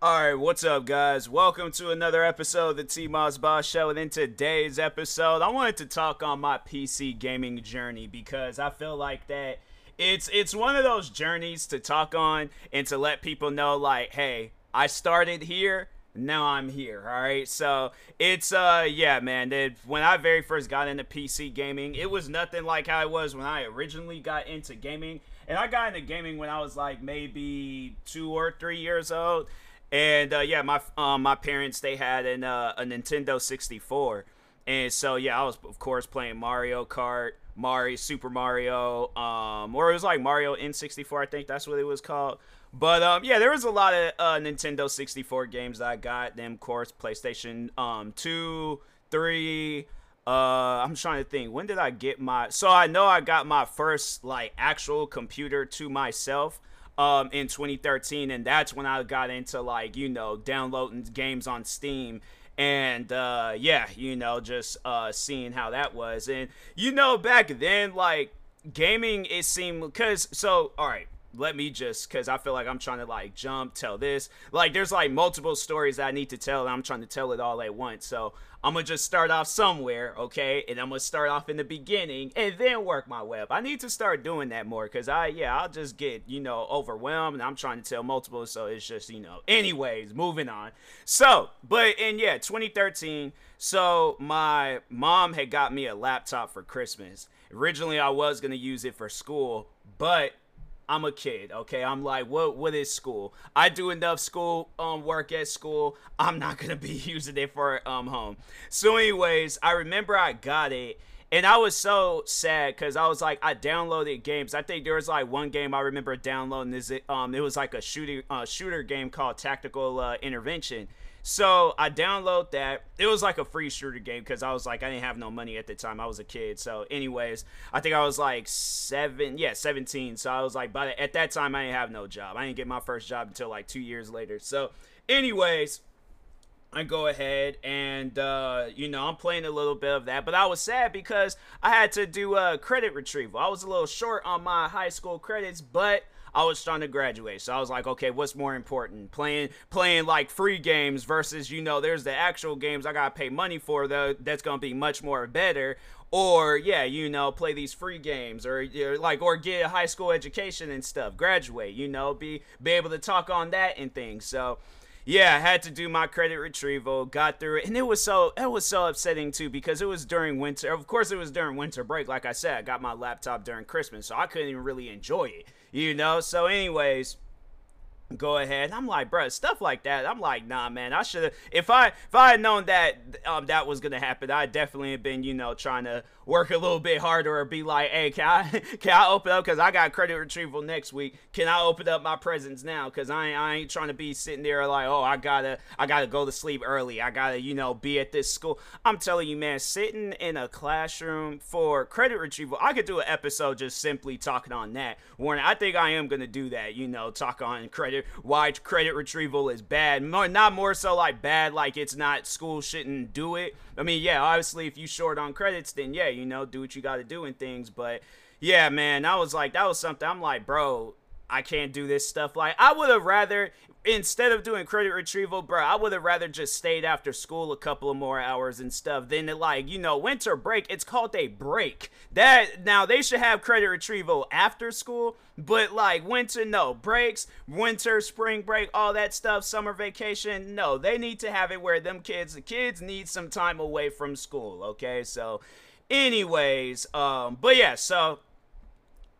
All right, what's up, guys? Welcome to another episode of the T Moss Boss Show. And in today's episode, I wanted to talk on my PC gaming journey because I feel like that it's it's one of those journeys to talk on and to let people know, like, hey, I started here, now I'm here. All right, so it's uh, yeah, man. It, when I very first got into PC gaming, it was nothing like how it was when I originally got into gaming. And I got into gaming when I was like maybe two or three years old and uh, yeah, my um, my parents they had an uh, a Nintendo 64, and so yeah, I was of course playing Mario Kart, Mario Super Mario, um, or it was like Mario N64, I think that's what it was called. But um, yeah, there was a lot of uh, Nintendo 64 games that I got. Them, of course PlayStation um two, three. Uh, I'm trying to think. When did I get my? So I know I got my first like actual computer to myself um, in 2013, and that's when I got into like you know downloading games on Steam and uh, yeah, you know, just uh, seeing how that was, and you know, back then, like gaming, it seemed because so all right. Let me just because I feel like I'm trying to like jump, tell this. Like, there's like multiple stories that I need to tell, and I'm trying to tell it all at once. So, I'm gonna just start off somewhere, okay? And I'm gonna start off in the beginning and then work my up. I need to start doing that more because I, yeah, I'll just get, you know, overwhelmed and I'm trying to tell multiple, so it's just, you know, anyways, moving on. So, but, and yeah, 2013, so my mom had got me a laptop for Christmas. Originally, I was gonna use it for school, but I'm a kid, okay? I'm like, what what is school? I do enough school um work at school. I'm not gonna be using it for um home. So, anyways, I remember I got it. And I was so sad because I was like, I downloaded games. I think there was like one game I remember downloading. Is it? Um, it was like a shooter uh, shooter game called Tactical uh, Intervention so I download that. It was like a free shooter game because I was like I didn't have no money at the time. I was a kid. So, anyways, I think I was like seven, yeah, seventeen. So I was like, but at that time I didn't have no job. I didn't get my first job until like two years later. So, anyways. I go ahead and uh, you know I'm playing a little bit of that, but I was sad because I had to do a credit retrieval. I was a little short on my high school credits, but I was trying to graduate. So I was like, okay, what's more important? Playing playing like free games versus, you know, there's the actual games I gotta pay money for though that's gonna be much more better. Or yeah, you know, play these free games or, or like or get a high school education and stuff, graduate, you know, be be able to talk on that and things. So yeah, I had to do my credit retrieval, got through it, and it was so it was so upsetting too because it was during winter. Of course, it was during winter break. Like I said, I got my laptop during Christmas, so I couldn't even really enjoy it, you know. So, anyways, go ahead. I'm like, bro, stuff like that. I'm like, nah, man. I should have. If I if I had known that um that was gonna happen, I definitely have been, you know, trying to work a little bit harder or be like, hey, can I can I open up because I got credit retrieval next week? Can I open up my presents now? Because I ain't, I ain't trying to be sitting there like, oh, I gotta I gotta go to sleep early. I gotta you know be at this school. I'm telling you, man, sitting in a classroom for credit retrieval, I could do an episode just simply talking on that. Warning, I think I am gonna do that. You know, talk on credit why credit retrieval is bad. More, not more so like bad like it's not school shouldn't do it. I mean, yeah, obviously if you short on credits, then yeah, you know, do what you got to do and things. But yeah, man, that was like that was something. I'm like, bro, I can't do this stuff. Like I would have rather instead of doing credit retrieval, bro, I would have rather just stayed after school a couple of more hours and stuff than like, you know, winter break. It's called a break. That now they should have credit retrieval after school, but like winter, no breaks, winter, spring break, all that stuff, summer vacation, no, they need to have it where them kids, the kids need some time away from school. Okay, so, anyways, um, but yeah, so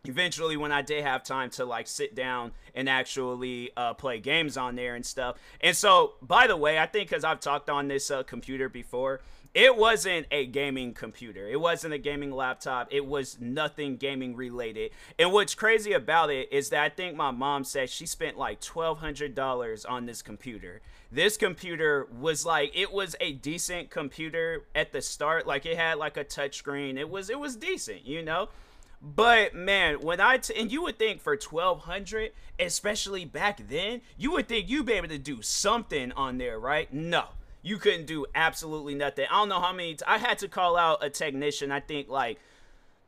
eventually when i did have time to like sit down and actually uh, play games on there and stuff. And so by the way i think because i've talked on this uh, computer before it wasn't a gaming computer. It wasn't a gaming laptop. It was nothing gaming related. And what's crazy about it is that i think my mom said she spent like $1200 on this computer. This computer was like it was a decent computer at the start. Like it had like a touchscreen. It was it was decent you know but man, when I t- and you would think for twelve hundred, especially back then, you would think you'd be able to do something on there, right? No, you couldn't do absolutely nothing. I don't know how many. T- I had to call out a technician. I think like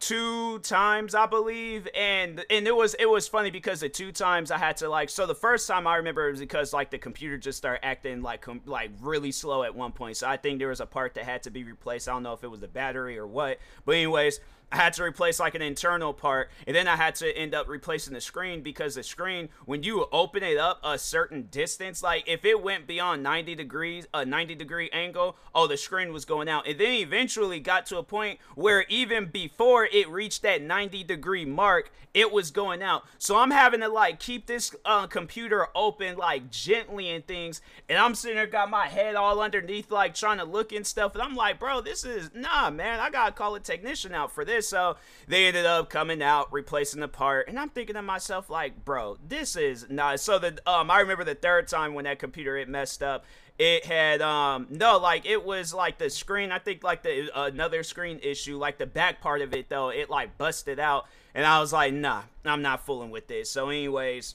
two times I believe and and it was it was funny because the two times I had to like so the first time I remember it was because like the computer just started acting like com- like really slow at one point so I think there was a part that had to be replaced I don't know if it was the battery or what but anyways I had to replace like an internal part, and then I had to end up replacing the screen because the screen, when you open it up a certain distance, like if it went beyond 90 degrees, a 90 degree angle, oh, the screen was going out. And then eventually got to a point where even before it reached that 90 degree mark, it was going out. So I'm having to like keep this uh, computer open like gently and things, and I'm sitting there got my head all underneath like trying to look and stuff, and I'm like, bro, this is nah, man, I gotta call a technician out for this. So they ended up coming out, replacing the part, and I'm thinking to myself, like, bro, this is not. So the um, I remember the third time when that computer it messed up. It had um no like it was like the screen. I think like the another screen issue, like the back part of it though, it like busted out, and I was like, nah, I'm not fooling with this. So anyways,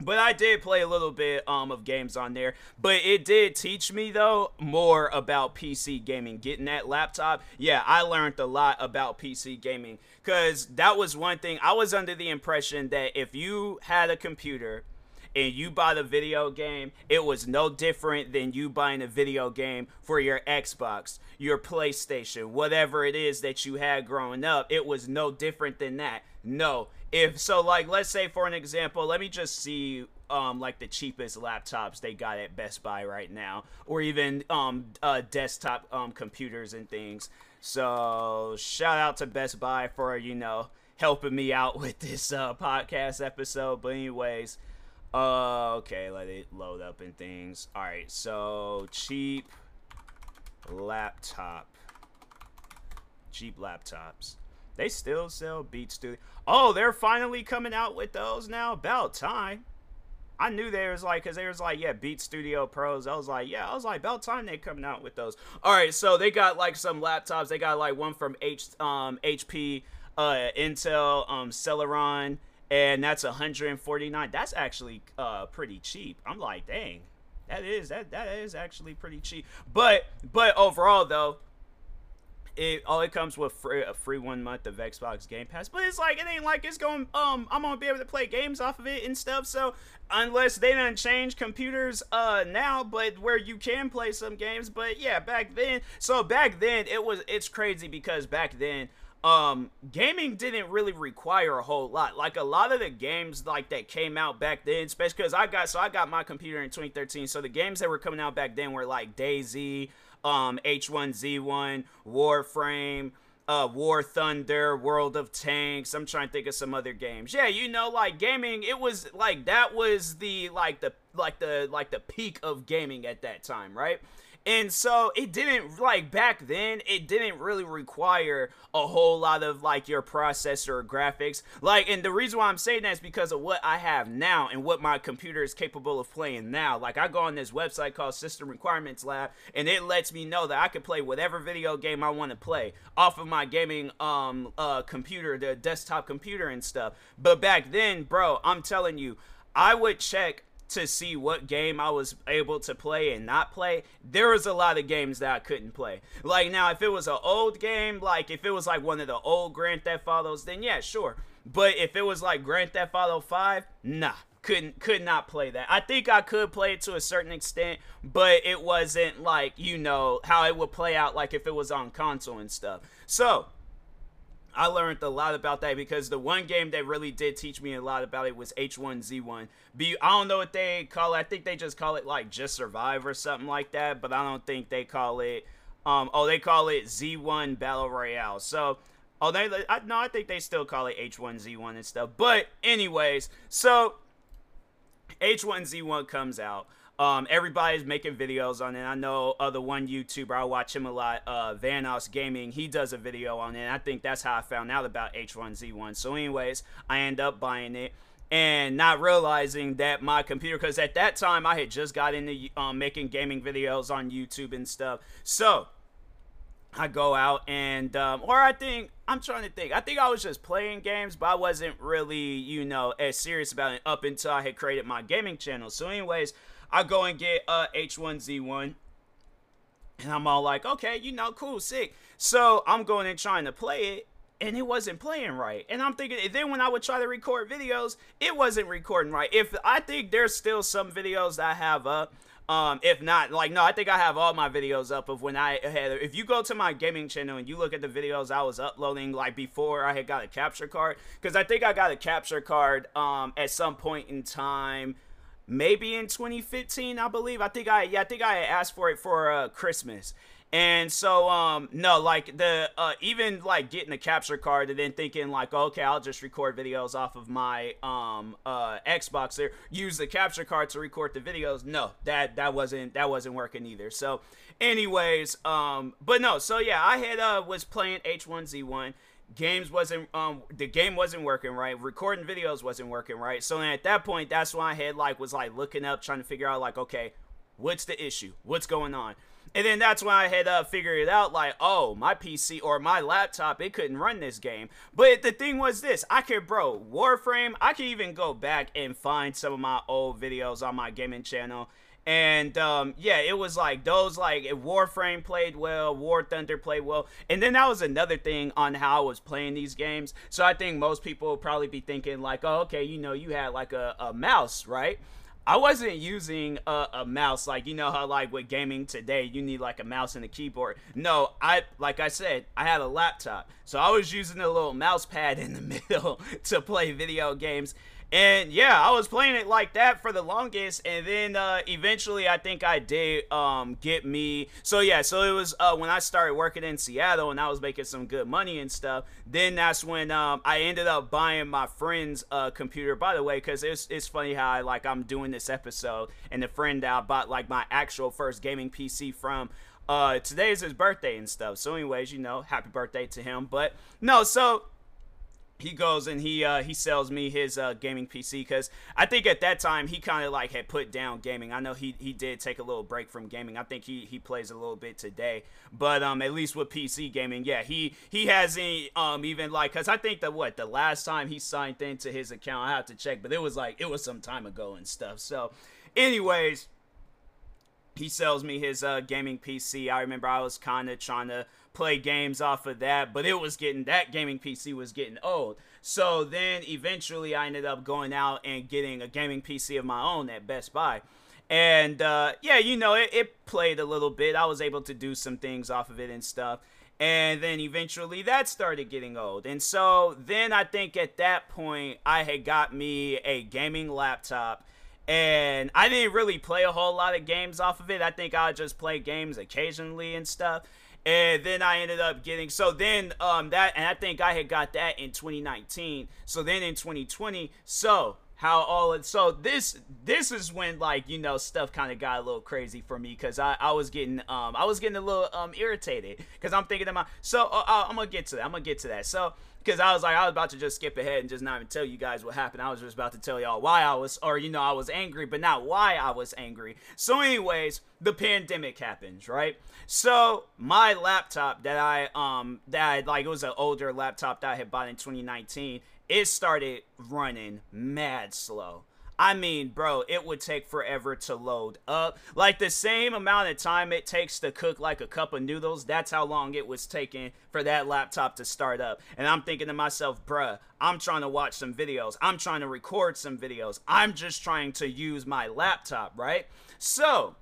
but I did play a little bit um, of games on there. But it did teach me, though, more about PC gaming. Getting that laptop, yeah, I learned a lot about PC gaming. Because that was one thing. I was under the impression that if you had a computer and you bought a video game, it was no different than you buying a video game for your Xbox, your PlayStation, whatever it is that you had growing up. It was no different than that. No, if so like let's say for an example let me just see um like the cheapest laptops they got at best buy right now or even um uh desktop um computers and things. So shout out to best buy for you know helping me out with this uh podcast episode but anyways uh okay let it load up and things. All right so cheap laptop. Cheap laptops they still sell Beat Studio. Oh, they're finally coming out with those now. About time. I knew there was like, cause there was like, yeah, Beat Studio Pros. I was like, yeah, I was like, about time they coming out with those. All right, so they got like some laptops. They got like one from H, um, HP, uh, Intel, um, Celeron, and that's 149. That's actually uh pretty cheap. I'm like, dang, that is that that is actually pretty cheap. But but overall though, it all it comes with free, a free one month of Xbox Game Pass. But it's like it ain't like it's going um I'm gonna be able to play games off of it and stuff. So unless they don't change computers uh now, but where you can play some games. But yeah, back then. So back then it was it's crazy because back then um gaming didn't really require a whole lot like a lot of the games like that came out back then especially because i got so i got my computer in 2013 so the games that were coming out back then were like DayZ um, H1Z1, Warframe, uh, War Thunder, World of Tanks. I'm trying to think of some other games. Yeah, you know, like gaming, it was like that was the like the like the like the peak of gaming at that time, right? And so it didn't like back then it didn't really require a whole lot of like your processor or graphics. Like and the reason why I'm saying that is because of what I have now and what my computer is capable of playing now. Like I go on this website called System Requirements Lab and it lets me know that I can play whatever video game I want to play off of my gaming um uh computer, the desktop computer and stuff. But back then, bro, I'm telling you, I would check to see what game I was able to play and not play, there was a lot of games that I couldn't play. Like now, if it was an old game, like if it was like one of the old Grand Theft Autos, then yeah, sure. But if it was like Grand Theft Auto 5, nah, couldn't could not play that. I think I could play it to a certain extent, but it wasn't like you know how it would play out like if it was on console and stuff. So I learned a lot about that because the one game that really did teach me a lot about it was H1Z1. B I don't know what they call it. I think they just call it like just survive or something like that, but I don't think they call it um oh they call it Z1 Battle Royale. So oh they I, no I think they still call it H1Z1 and stuff. But anyways, so H1Z1 comes out. Um, everybody's making videos on it. I know other one YouTuber I watch him a lot, uh, Vanoss Gaming. He does a video on it. I think that's how I found out about H1Z1. So, anyways, I end up buying it and not realizing that my computer, because at that time I had just got into um, making gaming videos on YouTube and stuff. So I go out and, um, or I think, I'm trying to think. I think I was just playing games, but I wasn't really, you know, as serious about it up until I had created my gaming channel. So, anyways, I go and get uh, H1Z1. And I'm all like, okay, you know, cool, sick. So I'm going and trying to play it, and it wasn't playing right. And I'm thinking, then when I would try to record videos, it wasn't recording right. If I think there's still some videos that I have up um, if not, like, no, I think I have all my videos up of when I had. If you go to my gaming channel and you look at the videos I was uploading, like before I had got a capture card, because I think I got a capture card um at some point in time, maybe in 2015, I believe. I think I yeah, I think I asked for it for uh, Christmas, and so, um, no, like the uh, even like getting a capture card and then thinking like, okay, I'll just record videos off of my um uh Xbox there, use the capture card to record the videos. No, that that wasn't that wasn't working either. So, anyways, um, but no, so yeah, I had uh was playing H1Z1 games wasn't um the game wasn't working right recording videos wasn't working right so at that point that's when i had like was like looking up trying to figure out like okay what's the issue what's going on and then that's when I had uh, figured it out like, oh, my PC or my laptop, it couldn't run this game. But the thing was this I could, bro, Warframe, I could even go back and find some of my old videos on my gaming channel. And um, yeah, it was like those like Warframe played well, War Thunder played well, and then that was another thing on how I was playing these games. So I think most people will probably be thinking like, oh, okay, you know, you had like a, a mouse, right? I wasn't using a, a, mouse like you know how like with gaming today you need like a mouse and a keyboard. No, I like I said I had a laptop, so I was using a little mouse pad in the middle to play video games. And yeah, I was playing it like that for the longest, and then uh, eventually I think I did um, get me. So yeah, so it was uh, when I started working in Seattle and I was making some good money and stuff. Then that's when um, I ended up buying my friend's uh, computer. By the way, because it's it's funny how I like I'm doing this episode, and the friend that I bought like my actual first gaming PC from uh today is his birthday and stuff so anyways you know happy birthday to him but no so he goes and he uh, he sells me his uh, gaming PC because I think at that time he kind of like had put down gaming. I know he he did take a little break from gaming. I think he he plays a little bit today, but um at least with PC gaming, yeah he he hasn't um even like because I think that what the last time he signed into his account I have to check, but it was like it was some time ago and stuff. So, anyways, he sells me his uh, gaming PC. I remember I was kind of trying to play games off of that, but it was getting that gaming PC was getting old. So then eventually I ended up going out and getting a gaming PC of my own at Best Buy. And uh, yeah, you know, it, it played a little bit. I was able to do some things off of it and stuff. And then eventually that started getting old. And so then I think at that point I had got me a gaming laptop and I didn't really play a whole lot of games off of it. I think I just play games occasionally and stuff and then I ended up getting so then um that and I think I had got that in 2019. So then in 2020, so how all it so this this is when like you know stuff kind of got a little crazy for me because I, I was getting um I was getting a little um irritated because I'm thinking my so uh, uh, I'm gonna get to that I'm gonna get to that so because I was like, I was about to just skip ahead and just not even tell you guys what happened. I was just about to tell y'all why I was, or you know, I was angry, but not why I was angry. So, anyways, the pandemic happens, right? So my laptop that I um that I, like it was an older laptop that I had bought in 2019. It started running mad slow. I mean, bro, it would take forever to load up. Like the same amount of time it takes to cook like a cup of noodles, that's how long it was taking for that laptop to start up. And I'm thinking to myself, bruh, I'm trying to watch some videos. I'm trying to record some videos. I'm just trying to use my laptop, right? So,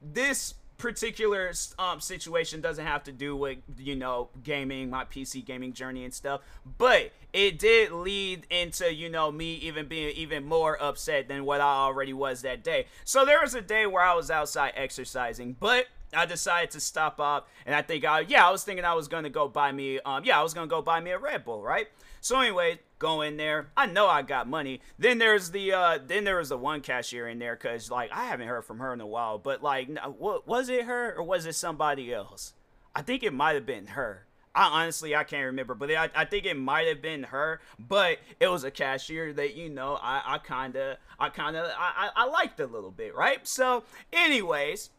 this particular um, situation doesn't have to do with you know gaming my pc gaming journey and stuff but it did lead into you know me even being even more upset than what i already was that day so there was a day where i was outside exercising but I decided to stop up, and I think I yeah I was thinking I was gonna go buy me um yeah I was gonna go buy me a Red Bull right. So anyway, go in there. I know I got money. Then there's the uh then there was the one cashier in there because like I haven't heard from her in a while. But like, what was it her or was it somebody else? I think it might have been her. I honestly I can't remember, but I, I think it might have been her. But it was a cashier that you know I I kind of I kind of I, I I liked a little bit, right? So, anyways,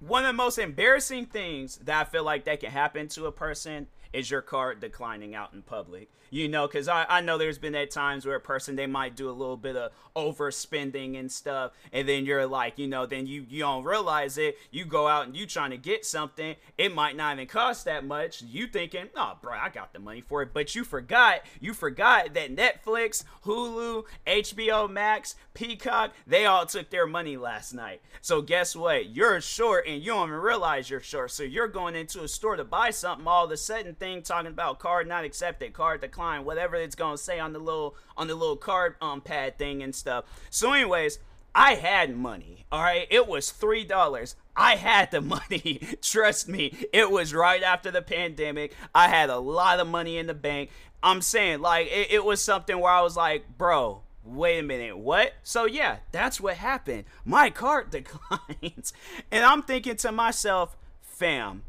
one of the most embarrassing things that I feel like that can happen to a person is your card declining out in public? You know because I, I know there's been at times where a person they might do a little bit of overspending and stuff and then you're like you know then you you don't realize it. You go out and you trying to get something. It might not even cost that much. You thinking oh bro i got the money for it. But you forgot you forgot that netflix hulu hbo max peacock they all took their money last night. So guess what? You're short and you don't even realize you're short. So you're going into a store to buy something all of a sudden thing talking about card not accepted card declined whatever it's gonna say on the little on the little card um pad thing and stuff. So, anyways, I had money. All right, it was three dollars. I had the money. Trust me, it was right after the pandemic. I had a lot of money in the bank. I'm saying, like, it, it was something where I was like, bro, wait a minute, what? So yeah, that's what happened. My card declines. and I'm thinking to myself, fam,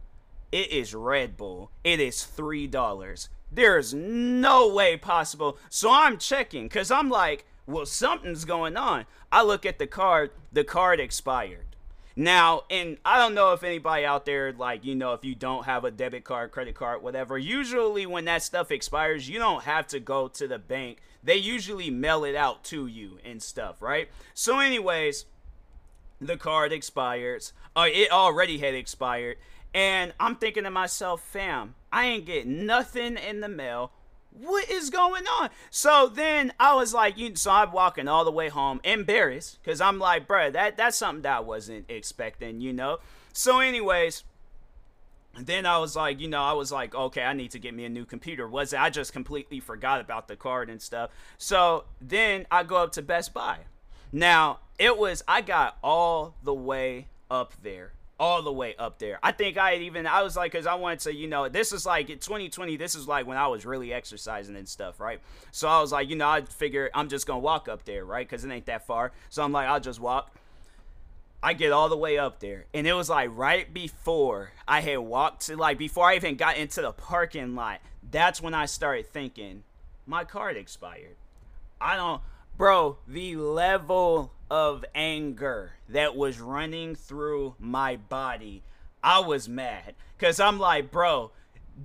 it is Red Bull. It is three dollars. There's no way possible. So I'm checking because I'm like, well, something's going on. I look at the card, the card expired. Now, and I don't know if anybody out there, like, you know, if you don't have a debit card, credit card, whatever, usually when that stuff expires, you don't have to go to the bank. They usually mail it out to you and stuff, right? So, anyways, the card expires. Uh, it already had expired. And I'm thinking to myself, fam, I ain't getting nothing in the mail. What is going on? So then I was like, you so I'm walking all the way home, embarrassed, because I'm like, bruh, that that's something that I wasn't expecting, you know. So, anyways, then I was like, you know, I was like, okay, I need to get me a new computer. Was it? I just completely forgot about the card and stuff. So then I go up to Best Buy. Now it was I got all the way up there all the way up there. I think I even I was like, cause I wanted to, you know, this is like 2020. This is like when I was really exercising and stuff, right? So I was like, you know, I figure I'm just gonna walk up there, right? Cause it ain't that far. So I'm like, I'll just walk. I get all the way up there, and it was like right before I had walked to like before I even got into the parking lot. That's when I started thinking, my card expired. I don't, bro. The level of anger that was running through my body. I was mad because I'm like, bro,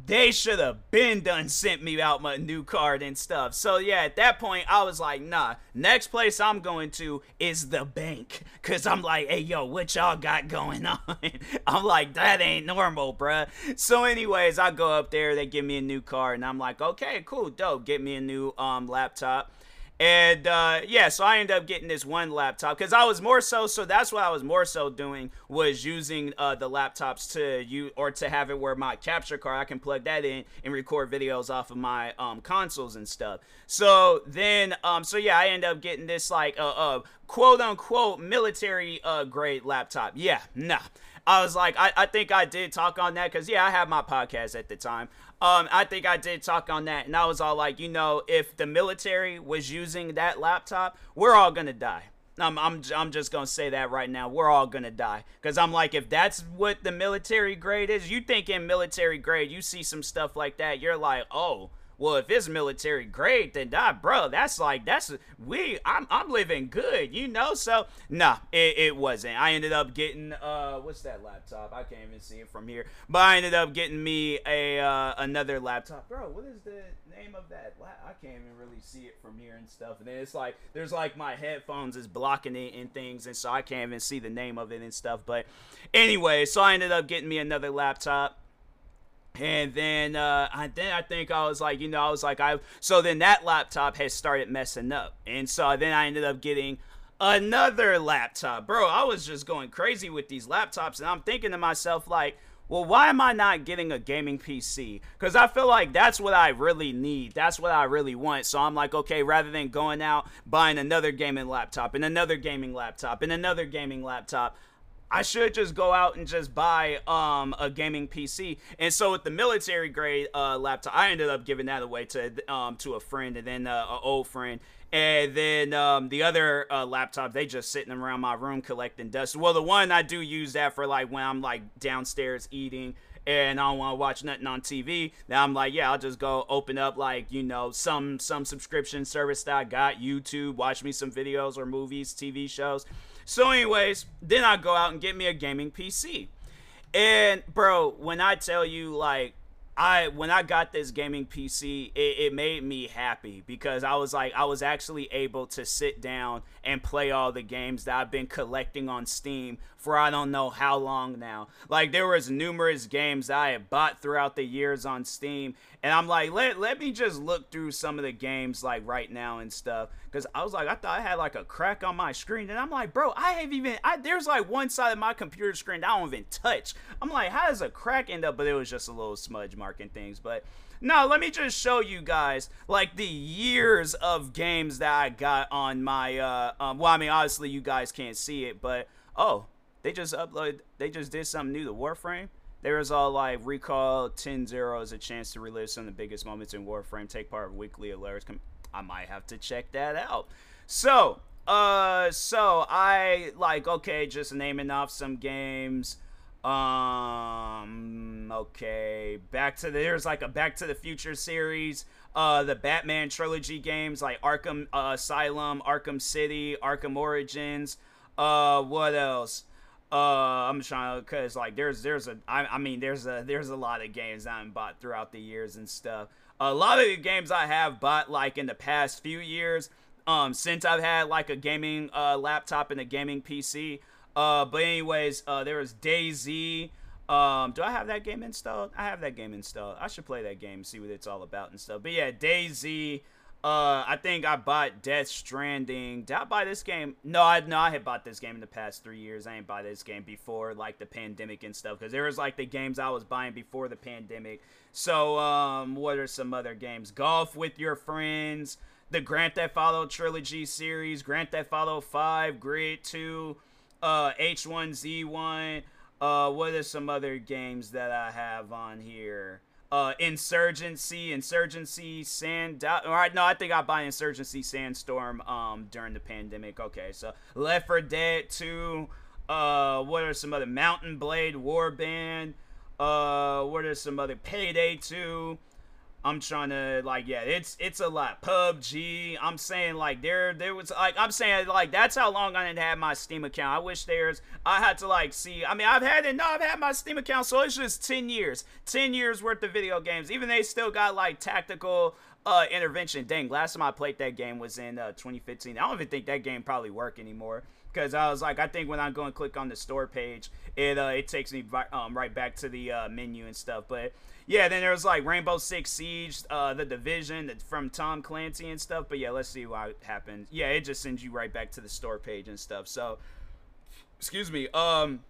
they should have been done sent me out my new card and stuff. So yeah, at that point I was like, nah, next place I'm going to is the bank. Cause I'm like, hey yo, what y'all got going on? I'm like, that ain't normal, bruh. So anyways, I go up there, they give me a new card, and I'm like, okay, cool, dope. Get me a new um laptop. And uh, yeah, so I ended up getting this one laptop because I was more so. So that's what I was more so doing was using uh, the laptops to you or to have it where my capture card I can plug that in and record videos off of my um, consoles and stuff. So then, um, so yeah, I ended up getting this like uh, uh quote unquote military uh, grade laptop. Yeah, nah. I was like, I, I think I did talk on that because yeah, I had my podcast at the time. Um, I think I did talk on that, and I was all like, you know, if the military was using that laptop, we're all gonna die. I'm, I'm, I'm just gonna say that right now. We're all gonna die. Cause I'm like, if that's what the military grade is, you think in military grade, you see some stuff like that, you're like, oh, well, if it's military grade, then that, bro, that's like that's we. I'm I'm living good, you know. So nah, it, it wasn't. I ended up getting uh, what's that laptop? I can't even see it from here. But I ended up getting me a uh, another laptop, bro. What is the name of that? I can't even really see it from here and stuff. And then it's like there's like my headphones is blocking it and things, and so I can't even see the name of it and stuff. But anyway, so I ended up getting me another laptop and then uh, I then I think I was like, you know, I was like, I so then that laptop has started messing up, and so then I ended up getting another laptop, bro. I was just going crazy with these laptops, and I'm thinking to myself like, well, why am I not getting a gaming PC? Because I feel like that's what I really need. That's what I really want. So I'm like, okay, rather than going out buying another gaming laptop and another gaming laptop and another gaming laptop. I should just go out and just buy um, a gaming PC. And so with the military grade uh, laptop, I ended up giving that away to um, to a friend and then uh, an old friend. And then um, the other uh, laptop, they just sitting around my room collecting dust. Well, the one I do use that for like when I'm like downstairs eating and I don't want to watch nothing on TV. Now I'm like, yeah, I'll just go open up like you know some some subscription service that I got, YouTube, watch me some videos or movies, TV shows. So, anyways, then I go out and get me a gaming PC. And bro, when I tell you like I when I got this gaming PC, it, it, made me happy because I was like I was actually able to sit down and play all the games that I've been collecting on Steam for I don't know how long now. Like there was numerous games I had bought throughout the years on Steam, and I'm like, let let me just look through some of the games like right now and stuff. Cause I was like, I thought I had like a crack on my screen, and I'm like, bro, I have even I there's like one side of my computer screen that I don't even touch. I'm like, how does a crack end up? But it was just a little smudge mark and things, but. No, let me just show you guys like the years of games that I got on my uh um well I mean obviously you guys can't see it, but oh, they just uploaded, they just did something new to Warframe. There was all like recall 10-0 as a chance to relive some of the biggest moments in Warframe. Take part of weekly alerts. I might have to check that out. So, uh, so I like okay, just naming off some games. Um, okay, back to the, there's like a Back to the Future series. Uh, the Batman trilogy games like Arkham uh, Asylum, Arkham City, Arkham Origins. Uh, what else? Uh, I'm trying to, cause like there's there's a I, I mean there's a there's a lot of games I've bought throughout the years and stuff. A lot of the games I have bought like in the past few years, um, since I've had like a gaming uh laptop and a gaming PC. Uh, but anyways, uh, there was DayZ. Um, do I have that game installed? I have that game installed. I should play that game, see what it's all about and stuff. But yeah, DayZ. Uh, I think I bought Death Stranding. Did I buy this game? No, I no, I had bought this game in the past three years. I ain't buy this game before like the pandemic and stuff because there was like the games I was buying before the pandemic. So, um, what are some other games? Golf with your friends, the Grand Theft Auto trilogy series, Grand Theft Auto Five, Grid Two, uh, H1Z1. Uh, what are some other games that I have on here? Uh, Insurgency, Insurgency, Sand. All right, no, I think I buy Insurgency, Sandstorm um during the pandemic. Okay, so Left 4 Dead 2. Uh, what are some other Mountain & Blade Warband? Uh, what are some other Payday 2? I'm trying to like yeah, it's it's a lot. PUBG. I'm saying like there there was like I'm saying like that's how long I didn't have my Steam account. I wish there's I had to like see. I mean I've had it. No, I've had my Steam account, so it's just ten years, ten years worth of video games. Even they still got like tactical uh intervention. Dang, last time I played that game was in uh, 2015. I don't even think that game probably work anymore because I was like, I think when I go and click on the store page, it uh, it takes me um, right back to the uh, menu and stuff. But yeah, then there was like Rainbow Six Siege, uh, the Division from Tom Clancy and stuff. But yeah, let's see what happens. Yeah, it just sends you right back to the store page and stuff. So, excuse me. Um,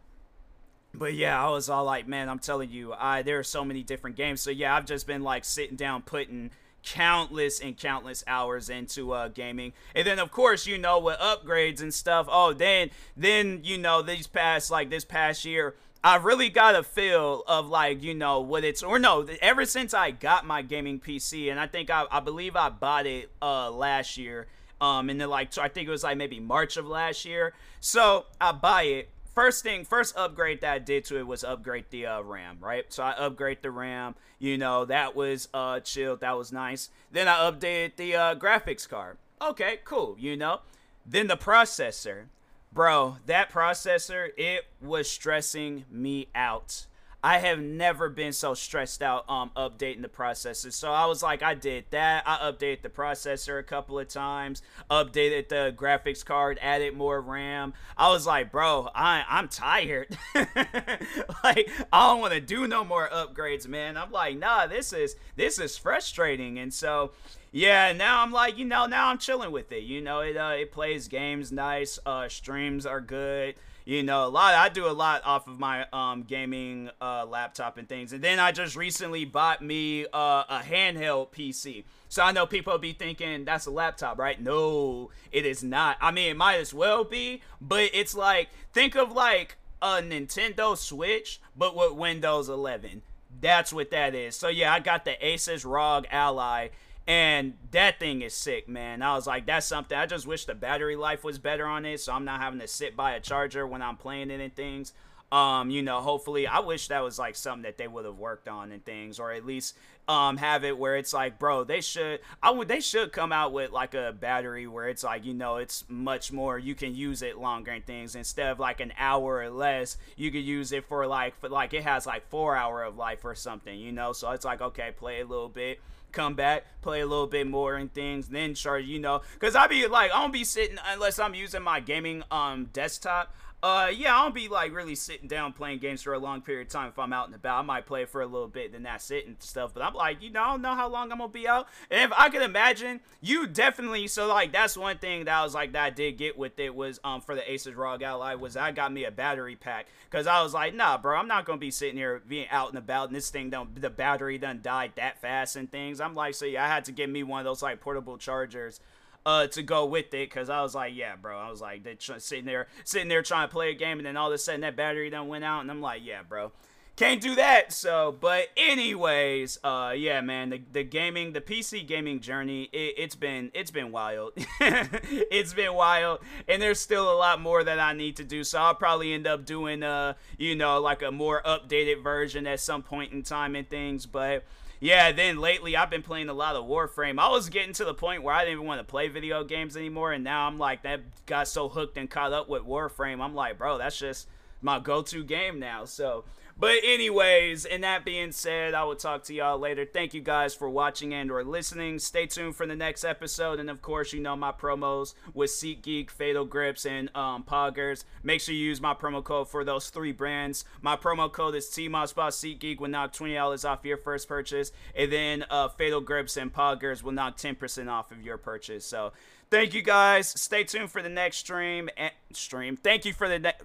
but yeah, I was all like, man, I'm telling you, I there are so many different games. So yeah, I've just been like sitting down putting countless and countless hours into uh, gaming. And then of course, you know, with upgrades and stuff, oh then then you know, these past like this past year, I really got a feel of like, you know, what it's or no, ever since I got my gaming PC and I think I, I believe I bought it uh last year. Um and then like so I think it was like maybe March of last year. So I buy it first thing, first upgrade that I did to it was upgrade the uh, RAM, right? So I upgrade the RAM. You know, that was uh chill. That was nice. Then I updated the uh, graphics card. Okay, cool. You know, then the processor, bro. That processor, it was stressing me out. I have never been so stressed out um updating the processor. So I was like, I did that. I updated the processor a couple of times, updated the graphics card, added more RAM. I was like, bro, I I'm tired. like I don't want to do no more upgrades, man. I'm like, nah, this is this is frustrating. And so yeah, now I'm like, you know, now I'm chilling with it. You know, it uh, it plays games nice. Uh, streams are good you know a lot i do a lot off of my um gaming uh laptop and things. And then i just recently bought me uh, a handheld pc so i know people be thinking that's a laptop right? No it is not. I mean it might as well be but it's like think of like a nintendo switch but with windows 11 that's what that is. So yeah i got the asus ROG ally and that thing is sick, man. I was like, that's something. I just wish the battery life was better on it, so I'm not having to sit by a charger when I'm playing it and things. Um, you know, hopefully, I wish that was like something that they would have worked on and things, or at least um have it where it's like, bro, they should. I would. They should come out with like a battery where it's like, you know, it's much more. You can use it longer and things instead of like an hour or less. You could use it for like, for like it has like four hour of life or something, you know. So it's like, okay, play a little bit come back, play a little bit more and things, then charge, you know, because I be like, I don't be sitting unless I'm using my gaming um desktop. Uh, yeah, I don't be like really sitting down playing games for a long period of time. If I'm out and about, I might play for a little bit, then that's it and stuff. But I'm like, you know, I don't know how long I'm gonna be out. And if I could imagine, you definitely. So like, that's one thing that I was like that I did get with it was um for the Asus ROG Ally was I got me a battery pack because I was like, nah, bro, I'm not gonna be sitting here being out and about and this thing don't the battery done died that fast and things. I'm like, so yeah, I had to get me one of those like portable chargers uh, to go with it because I was like, yeah, bro. I was like, they tr- sitting there, sitting there trying to play a game, and then all of a sudden that battery done went out, and I'm like, yeah, bro, can't do that. So, but anyways, uh, yeah, man, the, the gaming, the PC gaming journey, it, it's been it's been wild. it's been wild, and there's still a lot more that I need to do. So I'll probably end up doing, uh, you know, like a more updated version at some point in time and things, but yeah, then lately I've been playing a lot of Warframe. I was getting to the point where I didn't even want to play video games anymore, and now I'm like that got so hooked and caught up with Warframe. I'm like, bro, that's just my go-to game now. So but anyways, and that being said, I will talk to y'all later. Thank you guys for watching and or listening. Stay tuned for the next episode, and of course, you know my promos with SeatGeek, Fatal Grips, and um, Poggers. Make sure you use my promo code for those three brands. My promo code is TMOSSBOSS SeatGeek will knock twenty dollars off your first purchase, and then uh, Fatal Grips and Poggers will knock ten percent off of your purchase. So. Thank you guys. Stay tuned for the next stream. And stream. Thank you for the next.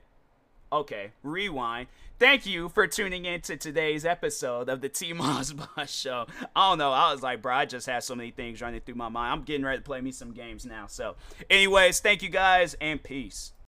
Okay, rewind. Thank you for tuning in to today's episode of the T Moss Boss Show. I don't know. I was like, bro, I just had so many things running through my mind. I'm getting ready to play me some games now. So, anyways, thank you guys and peace.